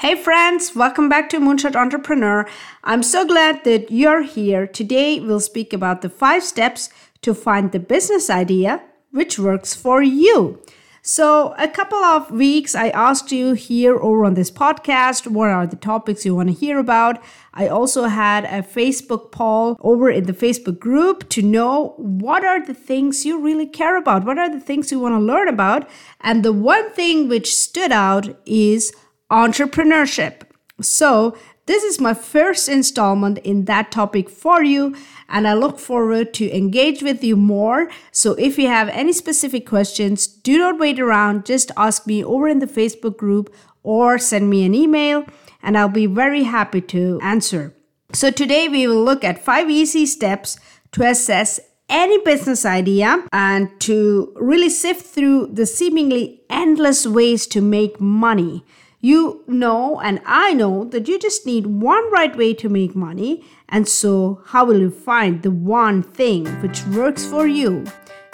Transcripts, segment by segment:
Hey friends, welcome back to Moonshot Entrepreneur. I'm so glad that you're here. Today we'll speak about the five steps to find the business idea which works for you. So, a couple of weeks I asked you here over on this podcast what are the topics you want to hear about. I also had a Facebook poll over in the Facebook group to know what are the things you really care about, what are the things you want to learn about. And the one thing which stood out is entrepreneurship. So, this is my first installment in that topic for you, and I look forward to engage with you more. So, if you have any specific questions, do not wait around. Just ask me over in the Facebook group or send me an email, and I'll be very happy to answer. So, today we will look at five easy steps to assess any business idea and to really sift through the seemingly endless ways to make money. You know, and I know that you just need one right way to make money. And so, how will you find the one thing which works for you?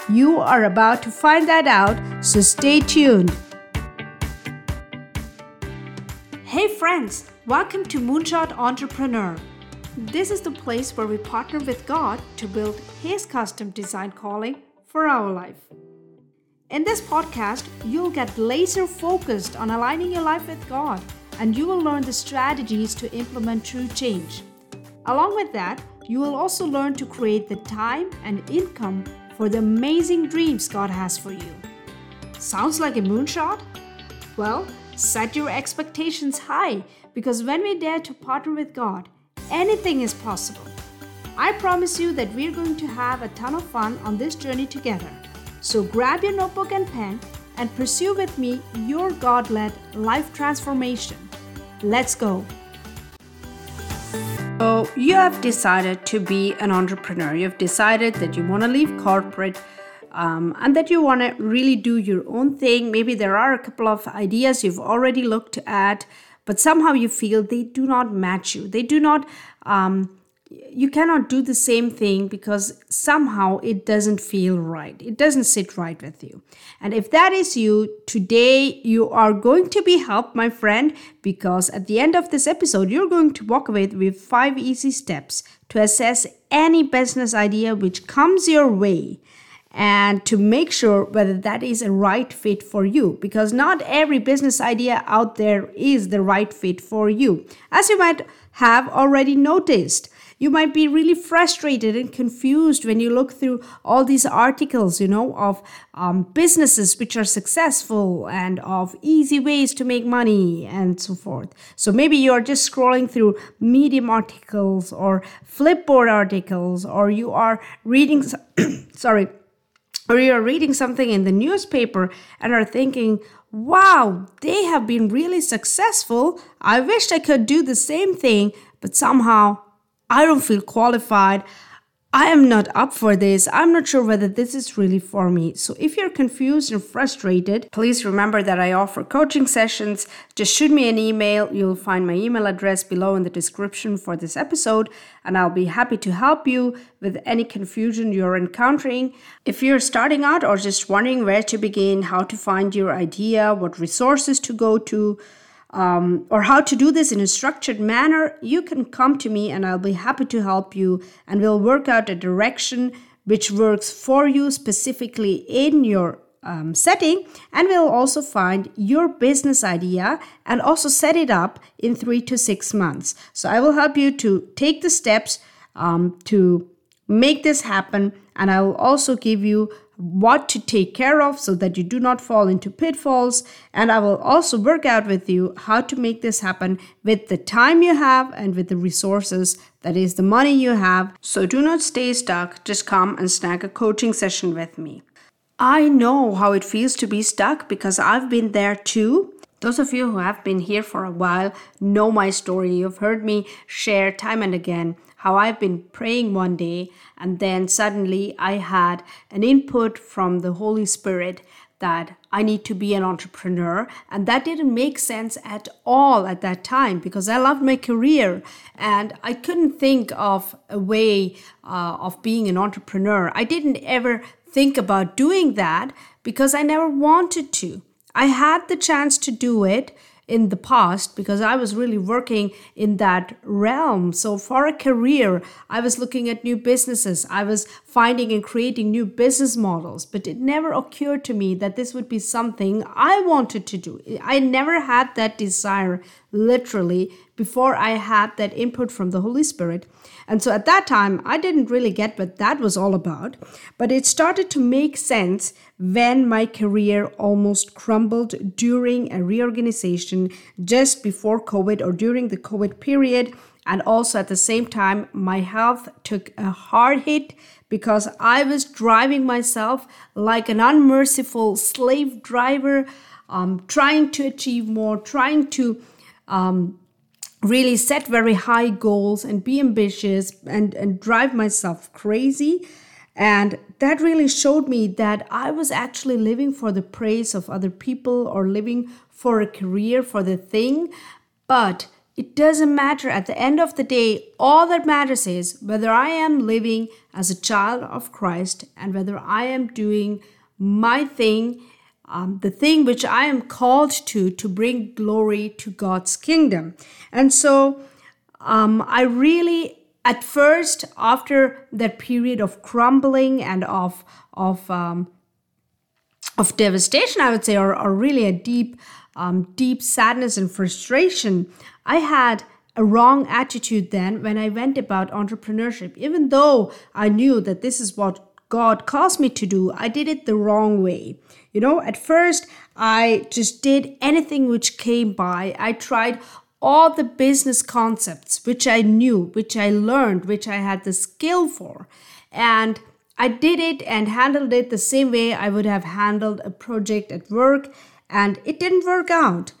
You are about to find that out, so stay tuned. Hey, friends, welcome to Moonshot Entrepreneur. This is the place where we partner with God to build His custom design calling for our life. In this podcast, you'll get laser focused on aligning your life with God and you will learn the strategies to implement true change. Along with that, you will also learn to create the time and income for the amazing dreams God has for you. Sounds like a moonshot? Well, set your expectations high because when we dare to partner with God, anything is possible. I promise you that we're going to have a ton of fun on this journey together. So grab your notebook and pen and pursue with me your God led life transformation. Let's go. So, you have decided to be an entrepreneur. You've decided that you want to leave corporate um, and that you want to really do your own thing. Maybe there are a couple of ideas you've already looked at, but somehow you feel they do not match you. They do not um, you cannot do the same thing because somehow it doesn't feel right. It doesn't sit right with you. And if that is you, today you are going to be helped, my friend, because at the end of this episode, you're going to walk away with five easy steps to assess any business idea which comes your way and to make sure whether that is a right fit for you because not every business idea out there is the right fit for you as you might have already noticed you might be really frustrated and confused when you look through all these articles, you know, of um, businesses which are successful and of easy ways to make money and so forth. So maybe you're just scrolling through Medium articles or Flipboard articles, or you are reading, sorry, or you're reading something in the newspaper and are thinking, wow, they have been really successful. I wish I could do the same thing, but somehow I don't feel qualified. I am not up for this. I'm not sure whether this is really for me. So, if you're confused and frustrated, please remember that I offer coaching sessions. Just shoot me an email. You'll find my email address below in the description for this episode, and I'll be happy to help you with any confusion you're encountering. If you're starting out or just wondering where to begin, how to find your idea, what resources to go to, um, or how to do this in a structured manner, you can come to me and I'll be happy to help you. And we'll work out a direction which works for you specifically in your um, setting. And we'll also find your business idea and also set it up in three to six months. So I will help you to take the steps um, to make this happen. And I will also give you what to take care of so that you do not fall into pitfalls. And I will also work out with you how to make this happen with the time you have and with the resources, that is, the money you have. So do not stay stuck, just come and snag a coaching session with me. I know how it feels to be stuck because I've been there too. Those of you who have been here for a while know my story. You've heard me share time and again how I've been praying one day and then suddenly I had an input from the Holy Spirit that I need to be an entrepreneur. And that didn't make sense at all at that time because I loved my career and I couldn't think of a way uh, of being an entrepreneur. I didn't ever think about doing that because I never wanted to. I had the chance to do it in the past because I was really working in that realm. So, for a career, I was looking at new businesses, I was finding and creating new business models, but it never occurred to me that this would be something I wanted to do. I never had that desire literally before I had that input from the Holy Spirit. And so at that time, I didn't really get what that was all about, but it started to make sense when my career almost crumbled during a reorganization just before COVID or during the COVID period. And also at the same time, my health took a hard hit because I was driving myself like an unmerciful slave driver, um, trying to achieve more, trying to um, really set very high goals and be ambitious and, and drive myself crazy. And that really showed me that I was actually living for the praise of other people or living for a career, for the thing. But it doesn't matter. At the end of the day, all that matters is whether I am living as a child of Christ and whether I am doing my thing um, the thing which I am called to to bring glory to God's kingdom. And so um, I really, at first, after that period of crumbling and of of um, of devastation, I would say, or, or really a deep um, deep sadness and frustration, I had a wrong attitude then when I went about entrepreneurship. Even though I knew that this is what God caused me to do, I did it the wrong way. You know, at first, I just did anything which came by. I tried all the business concepts which I knew, which I learned, which I had the skill for. And I did it and handled it the same way I would have handled a project at work, and it didn't work out.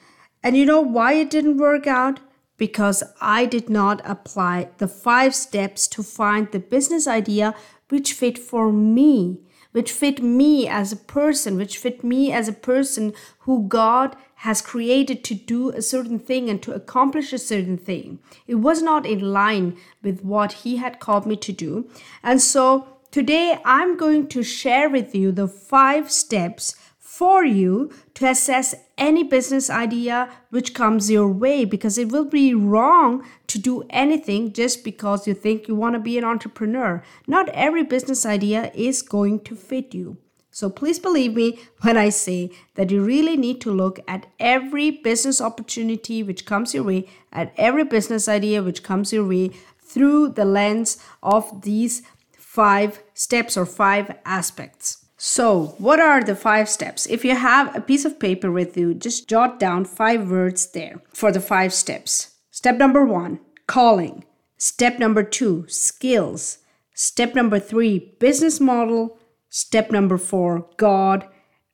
And you know why it didn't work out? Because I did not apply the five steps to find the business idea which fit for me which fit me as a person, which fit me as a person who God has created to do a certain thing and to accomplish a certain thing. It was not in line with what He had called me to do. And so today I'm going to share with you the five steps for you to assess any business idea which comes your way because it will be wrong to do anything just because you think you want to be an entrepreneur. Not every business idea is going to fit you. So please believe me when I say that you really need to look at every business opportunity which comes your way, at every business idea which comes your way through the lens of these five steps or five aspects. So, what are the five steps? If you have a piece of paper with you, just jot down five words there for the five steps. Step number one, calling. Step number two, skills. Step number three, business model. Step number four, God.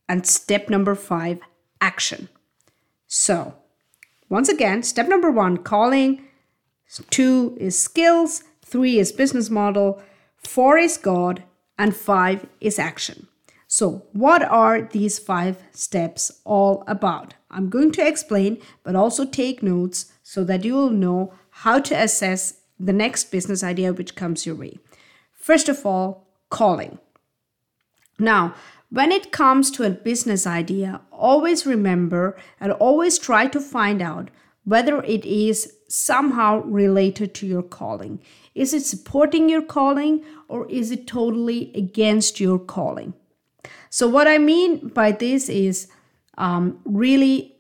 And step number five, action. So, once again, step number one, calling. Two is skills. Three is business model. Four is God. And five is action. So, what are these five steps all about? I'm going to explain, but also take notes so that you will know how to assess the next business idea which comes your way. First of all, calling. Now, when it comes to a business idea, always remember and always try to find out whether it is somehow related to your calling. Is it supporting your calling or is it totally against your calling? So, what I mean by this is um, really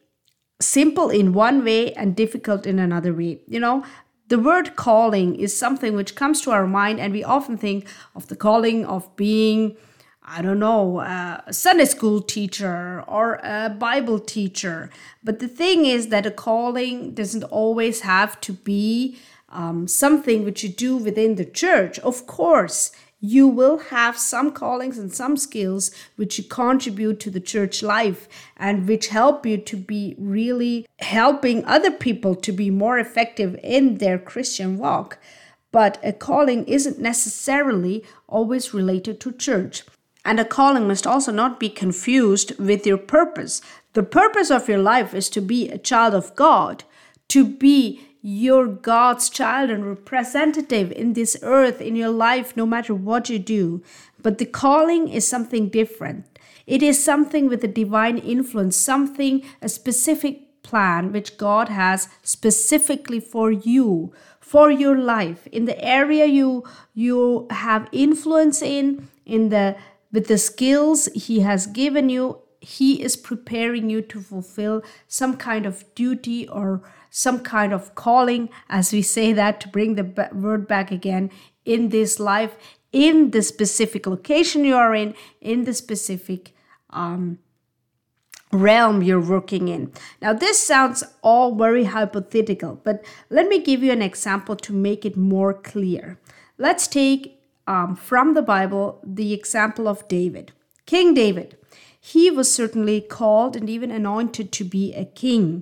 simple in one way and difficult in another way. You know, the word calling is something which comes to our mind, and we often think of the calling of being, I don't know, a Sunday school teacher or a Bible teacher. But the thing is that a calling doesn't always have to be um, something which you do within the church. Of course, you will have some callings and some skills which you contribute to the church life and which help you to be really helping other people to be more effective in their Christian walk. But a calling isn't necessarily always related to church. And a calling must also not be confused with your purpose. The purpose of your life is to be a child of God, to be you're God's child and representative in this earth, in your life, no matter what you do. But the calling is something different. It is something with a divine influence, something, a specific plan which God has specifically for you, for your life, in the area you you have influence in, in the with the skills he has given you, he is preparing you to fulfill some kind of duty or some kind of calling, as we say that to bring the word back again in this life, in the specific location you are in, in the specific um, realm you're working in. Now, this sounds all very hypothetical, but let me give you an example to make it more clear. Let's take um, from the Bible the example of David. King David, he was certainly called and even anointed to be a king,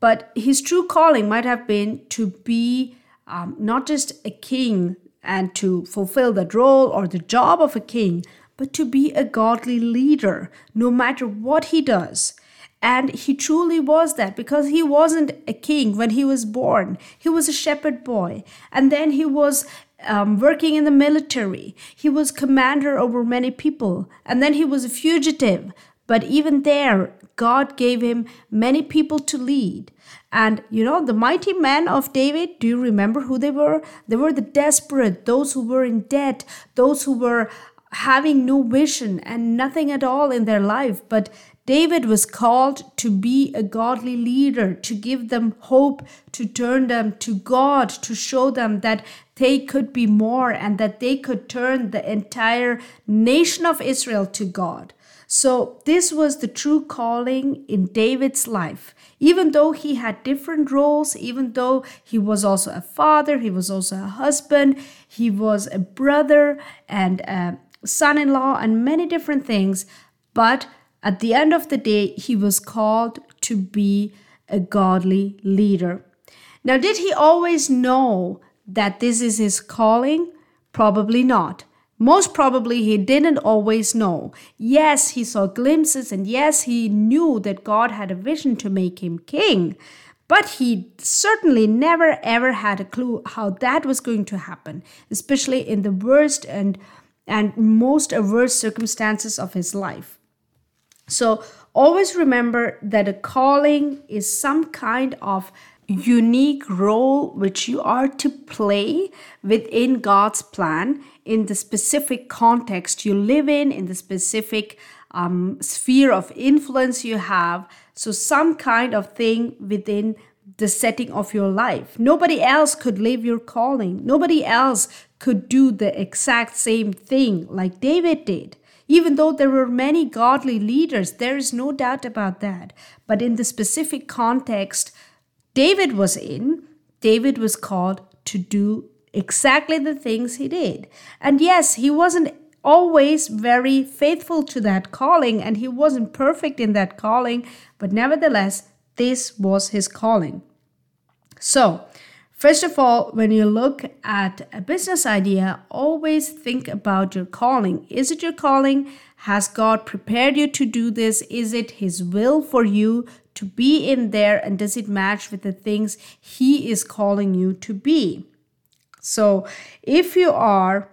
but his true calling might have been to be um, not just a king and to fulfill that role or the job of a king, but to be a godly leader no matter what he does. And he truly was that because he wasn't a king when he was born. He was a shepherd boy. And then he was um, working in the military. He was commander over many people. And then he was a fugitive. But even there, God gave him many people to lead. And you know, the mighty men of David, do you remember who they were? They were the desperate, those who were in debt, those who were having no vision and nothing at all in their life. But David was called to be a godly leader, to give them hope, to turn them to God, to show them that they could be more and that they could turn the entire nation of Israel to God. So, this was the true calling in David's life. Even though he had different roles, even though he was also a father, he was also a husband, he was a brother and a son in law, and many different things, but at the end of the day, he was called to be a godly leader. Now, did he always know that this is his calling? Probably not. Most probably, he didn't always know. Yes, he saw glimpses, and yes, he knew that God had a vision to make him king. But he certainly never ever had a clue how that was going to happen, especially in the worst and, and most adverse circumstances of his life. So always remember that a calling is some kind of unique role which you are to play within God's plan in the specific context you live in, in the specific um, sphere of influence you have. So, some kind of thing within the setting of your life. Nobody else could live your calling, nobody else could do the exact same thing like David did. Even though there were many godly leaders, there is no doubt about that. But in the specific context David was in, David was called to do exactly the things he did. And yes, he wasn't always very faithful to that calling and he wasn't perfect in that calling, but nevertheless, this was his calling. So, First of all, when you look at a business idea, always think about your calling. Is it your calling? Has God prepared you to do this? Is it His will for you to be in there? And does it match with the things He is calling you to be? So, if you are,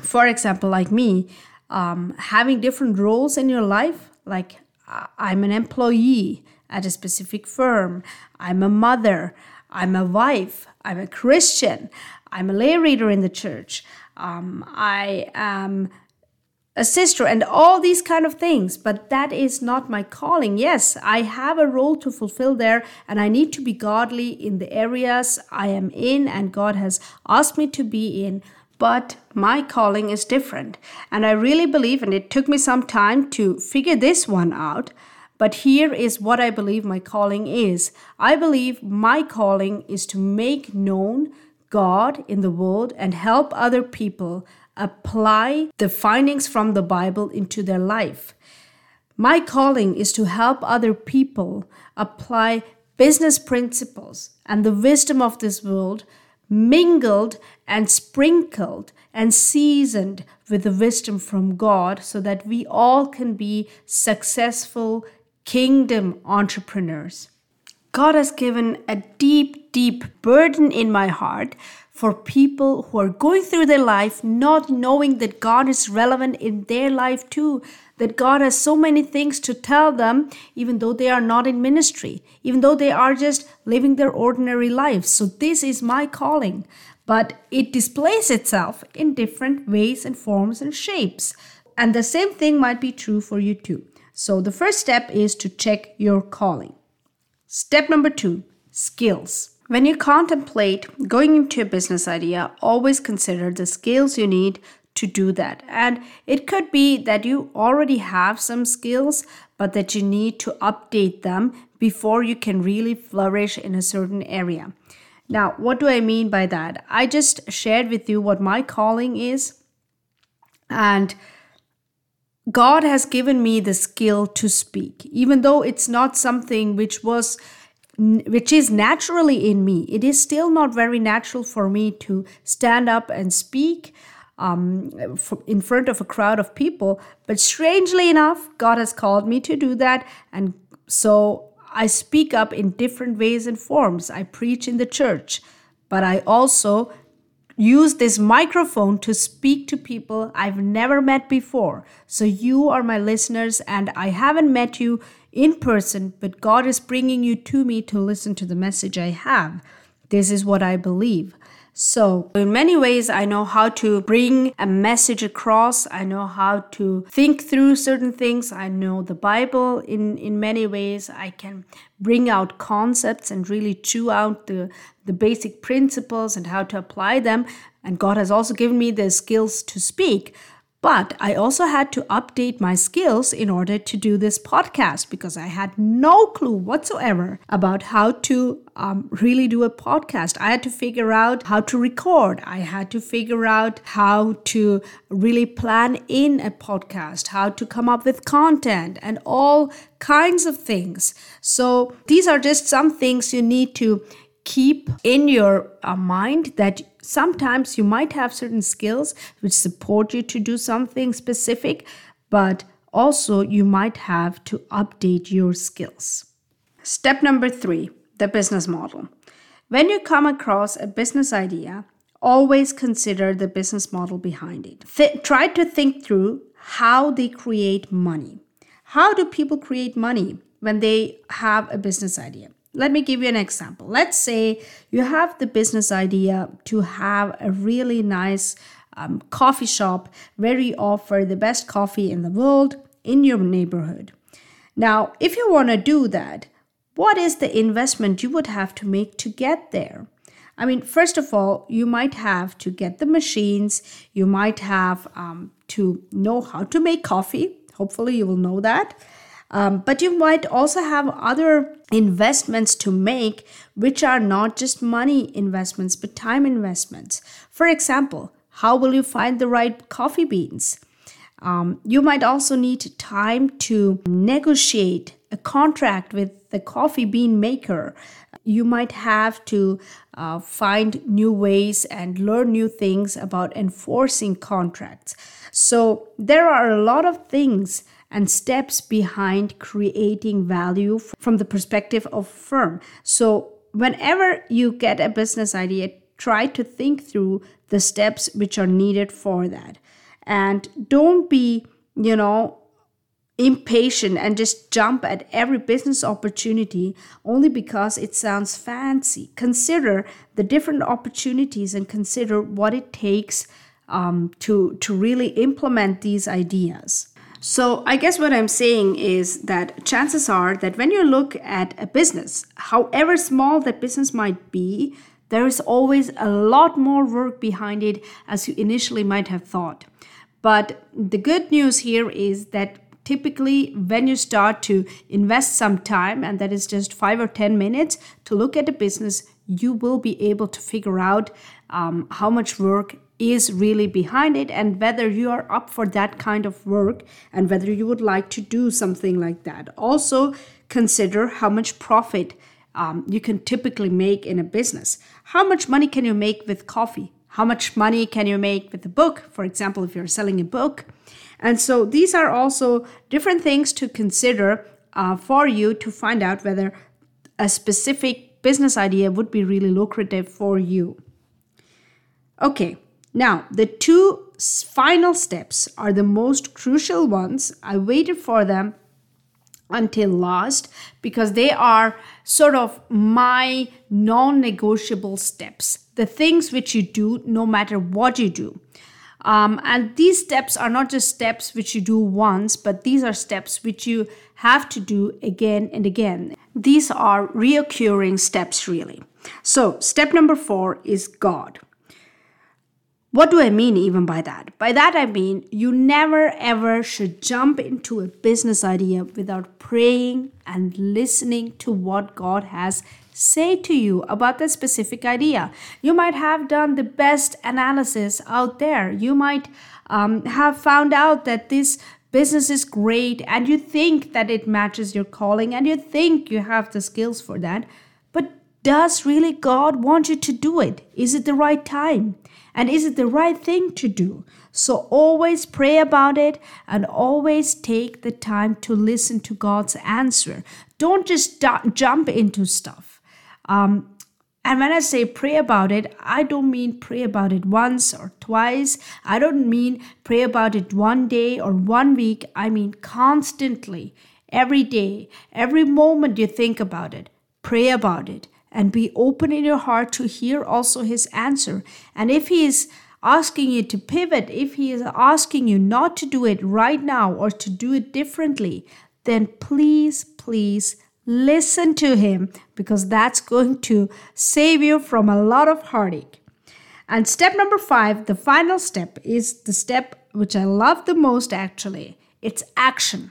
for example, like me, um, having different roles in your life, like I'm an employee at a specific firm, I'm a mother, I'm a wife, I'm a Christian, I'm a lay reader in the church, um, I am a sister, and all these kind of things. But that is not my calling. Yes, I have a role to fulfill there, and I need to be godly in the areas I am in, and God has asked me to be in. But my calling is different. And I really believe, and it took me some time to figure this one out but here is what I believe my calling is I believe my calling is to make known God in the world and help other people apply the findings from the Bible into their life. My calling is to help other people apply business principles and the wisdom of this world mingled and sprinkled and seasoned with the wisdom from God so that we all can be successful kingdom entrepreneurs. God has given a deep, deep burden in my heart for people who are going through their life not knowing that God is relevant in their life too, that God has so many things to tell them, even though they are not in ministry, even though they are just living their ordinary lives. So, this is my calling, but it displays itself in different ways and forms and shapes. And the same thing might be true for you too. So, the first step is to check your calling. Step number two skills. When you contemplate going into a business idea, always consider the skills you need to do that. And it could be that you already have some skills, but that you need to update them before you can really flourish in a certain area. Now, what do I mean by that? I just shared with you what my calling is. And God has given me the skill to speak, even though it's not something which was which is naturally in me. It is still not very natural for me to stand up and speak um, in front of a crowd of people. But strangely enough, God has called me to do that. And so I speak up in different ways and forms. I preach in the church, but I also use this microphone to speak to people I've never met before. So you are my listeners, and I haven't met you in person, but God is bringing you to me to listen to the message I have. This is what I believe. So, in many ways, I know how to bring a message across. I know how to think through certain things. I know the Bible in, in many ways. I can bring out concepts and really chew out the, the basic principles and how to apply them. And God has also given me the skills to speak. But I also had to update my skills in order to do this podcast because I had no clue whatsoever about how to um, really do a podcast. I had to figure out how to record. I had to figure out how to really plan in a podcast, how to come up with content, and all kinds of things. So these are just some things you need to keep in your uh, mind that sometimes you might have certain skills which support you to do something specific, but also you might have to update your skills. Step number three the business model. When you come across a business idea, always consider the business model behind it. Th- try to think through how they create money. How do people create money when they have a business idea? Let me give you an example. Let's say you have the business idea to have a really nice um, coffee shop where you offer the best coffee in the world in your neighborhood. Now, if you want to do that, what is the investment you would have to make to get there? I mean, first of all, you might have to get the machines, you might have um, to know how to make coffee. Hopefully, you will know that. Um, but you might also have other investments to make, which are not just money investments, but time investments. For example, how will you find the right coffee beans? Um, you might also need time to negotiate a contract with the coffee bean maker. You might have to uh, find new ways and learn new things about enforcing contracts. So, there are a lot of things and steps behind creating value from the perspective of firm. So whenever you get a business idea, try to think through the steps which are needed for that. And don't be, you know, impatient and just jump at every business opportunity only because it sounds fancy. Consider the different opportunities and consider what it takes um, to, to really implement these ideas. So, I guess what I'm saying is that chances are that when you look at a business, however small that business might be, there is always a lot more work behind it as you initially might have thought. But the good news here is that typically when you start to invest some time and that is just 5 or 10 minutes to look at a business you will be able to figure out um, how much work is really behind it and whether you are up for that kind of work and whether you would like to do something like that. Also, consider how much profit um, you can typically make in a business. How much money can you make with coffee? How much money can you make with a book? For example, if you're selling a book. And so these are also different things to consider uh, for you to find out whether a specific business idea would be really lucrative for you. Okay, now the two final steps are the most crucial ones. I waited for them until last because they are sort of my non negotiable steps, the things which you do no matter what you do. Um, and these steps are not just steps which you do once, but these are steps which you have to do again and again. These are reoccurring steps, really. So, step number four is God. What do I mean even by that? By that I mean you never ever should jump into a business idea without praying and listening to what God has say to you about that specific idea. You might have done the best analysis out there. You might um, have found out that this business is great and you think that it matches your calling and you think you have the skills for that. Does really God want you to do it? Is it the right time? And is it the right thing to do? So always pray about it and always take the time to listen to God's answer. Don't just d- jump into stuff. Um, and when I say pray about it, I don't mean pray about it once or twice. I don't mean pray about it one day or one week. I mean constantly, every day, every moment you think about it, pray about it and be open in your heart to hear also his answer. And if he is asking you to pivot, if he is asking you not to do it right now or to do it differently, then please, please listen to him because that's going to save you from a lot of heartache. And step number five, the final step, is the step which I love the most actually. It's action.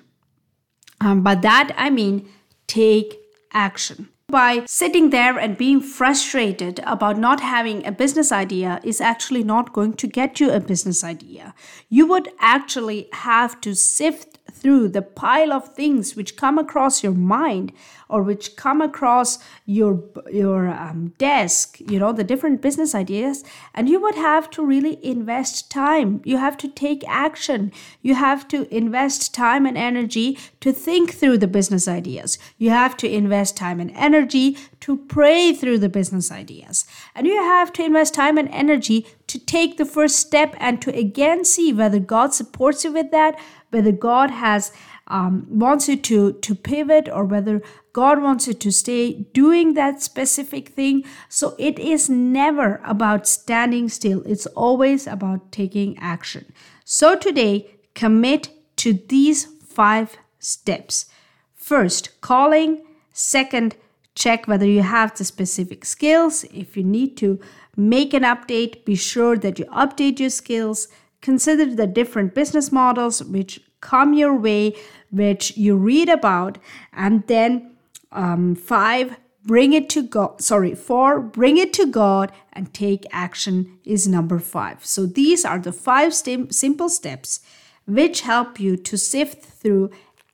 Um, by that I mean take action by sitting there and being frustrated about not having a business idea is actually not going to get you a business idea. You would actually have to sift through the pile of things which come across your mind or which come across your your um, desk you know the different business ideas and you would have to really invest time. You have to take action. You have to invest time and energy to think through the business ideas. You have to invest time and energy to pray through the business ideas. And you have to invest time and energy to take the first step and to again see whether god supports you with that whether god has um, wants you to to pivot or whether God wants you to stay doing that specific thing. So it is never about standing still, it's always about taking action. So today, commit to these five steps. First, calling. Second, check whether you have the specific skills. If you need to make an update, be sure that you update your skills. Consider the different business models which come your way, which you read about, and then um, five, bring it to God. Sorry, four, bring it to God and take action is number five. So these are the five sim- simple steps which help you to sift through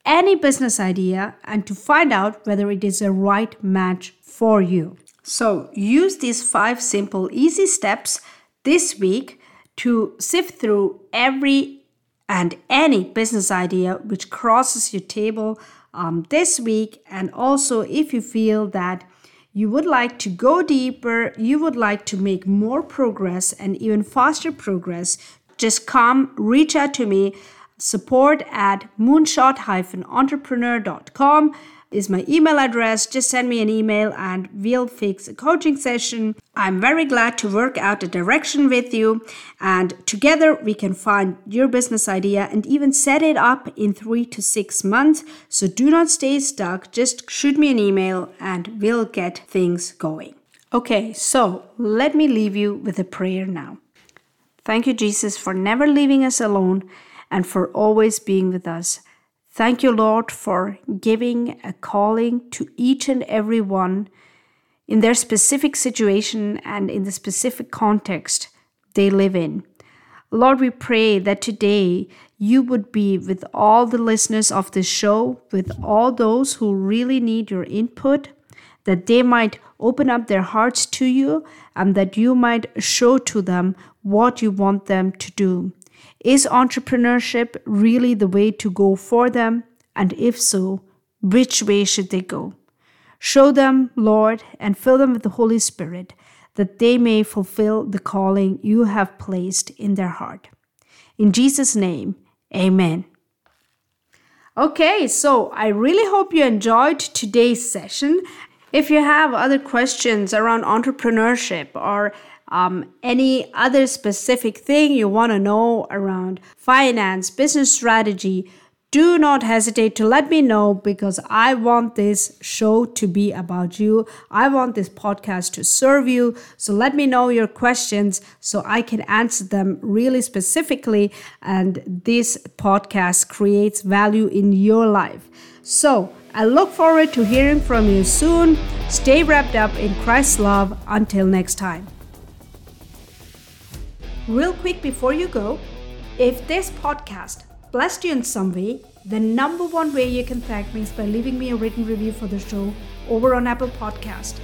any business idea and to find out whether it is a right match for you. So use these five simple, easy steps this week to sift through every and any business idea which crosses your table um, this week. And also, if you feel that you would like to go deeper, you would like to make more progress and even faster progress, just come reach out to me support at moonshot-entrepreneur.com is my email address. Just send me an email and we'll fix a coaching session. I'm very glad to work out a direction with you, and together we can find your business idea and even set it up in three to six months. So do not stay stuck. Just shoot me an email and we'll get things going. Okay, so let me leave you with a prayer now. Thank you, Jesus, for never leaving us alone and for always being with us. Thank you, Lord, for giving a calling to each and every one in their specific situation and in the specific context they live in. Lord, we pray that today you would be with all the listeners of this show, with all those who really need your input, that they might open up their hearts to you and that you might show to them what you want them to do. Is entrepreneurship really the way to go for them? And if so, which way should they go? Show them, Lord, and fill them with the Holy Spirit, that they may fulfill the calling you have placed in their heart. In Jesus' name, amen. Okay, so I really hope you enjoyed today's session. If you have other questions around entrepreneurship or um, any other specific thing you want to know around finance, business strategy, do not hesitate to let me know because I want this show to be about you. I want this podcast to serve you. So let me know your questions so I can answer them really specifically. And this podcast creates value in your life. So I look forward to hearing from you soon. Stay wrapped up in Christ's love. Until next time. Real quick before you go, if this podcast blessed you in some way, the number one way you can thank me is by leaving me a written review for the show over on Apple Podcast.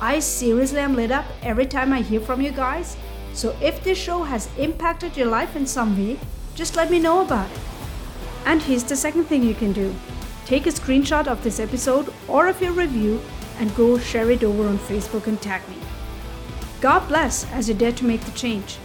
I seriously am lit up every time I hear from you guys. So if this show has impacted your life in some way, just let me know about it. And here's the second thing you can do. Take a screenshot of this episode or of your review and go share it over on Facebook and tag me. God bless as you dare to make the change.